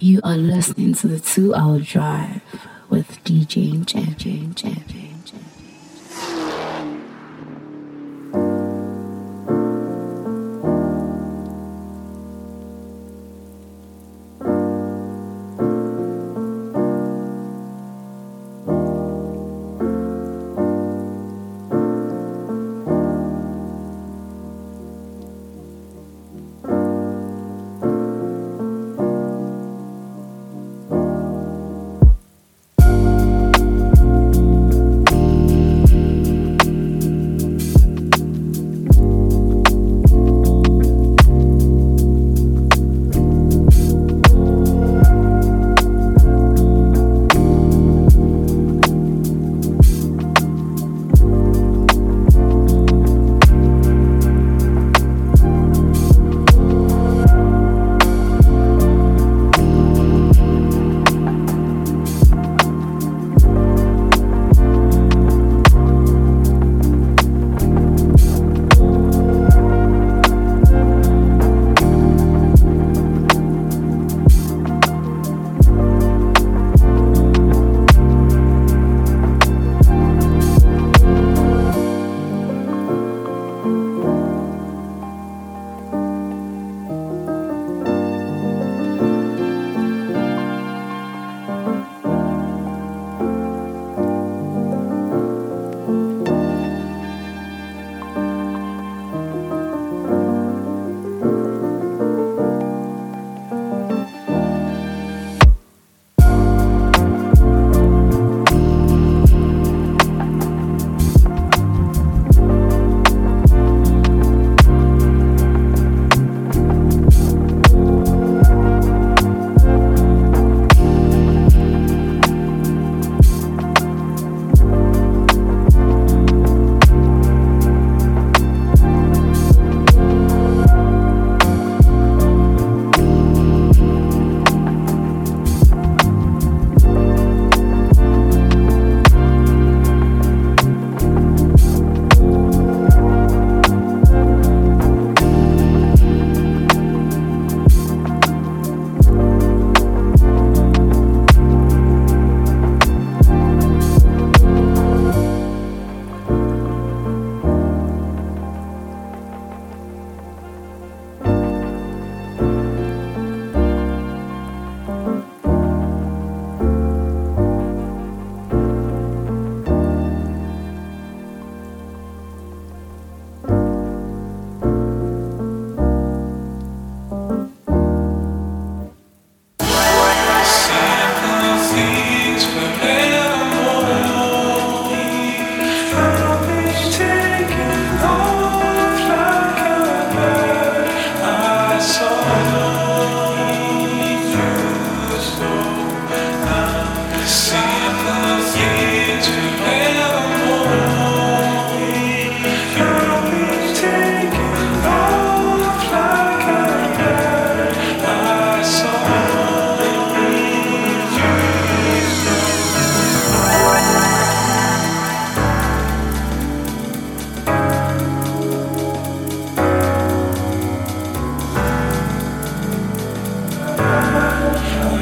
You are listening to the two hour drive with DJ Champion Champion.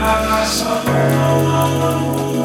I've got so